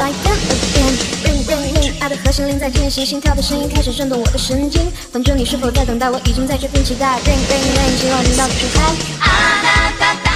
Like them again ring ring ring，爱的和弦铃在进行，心跳的声音开始震动我的神经。反正你是否在等待？我已经在这边期待。Ring ring ring，希望听到处去嗨。啊哒哒哒。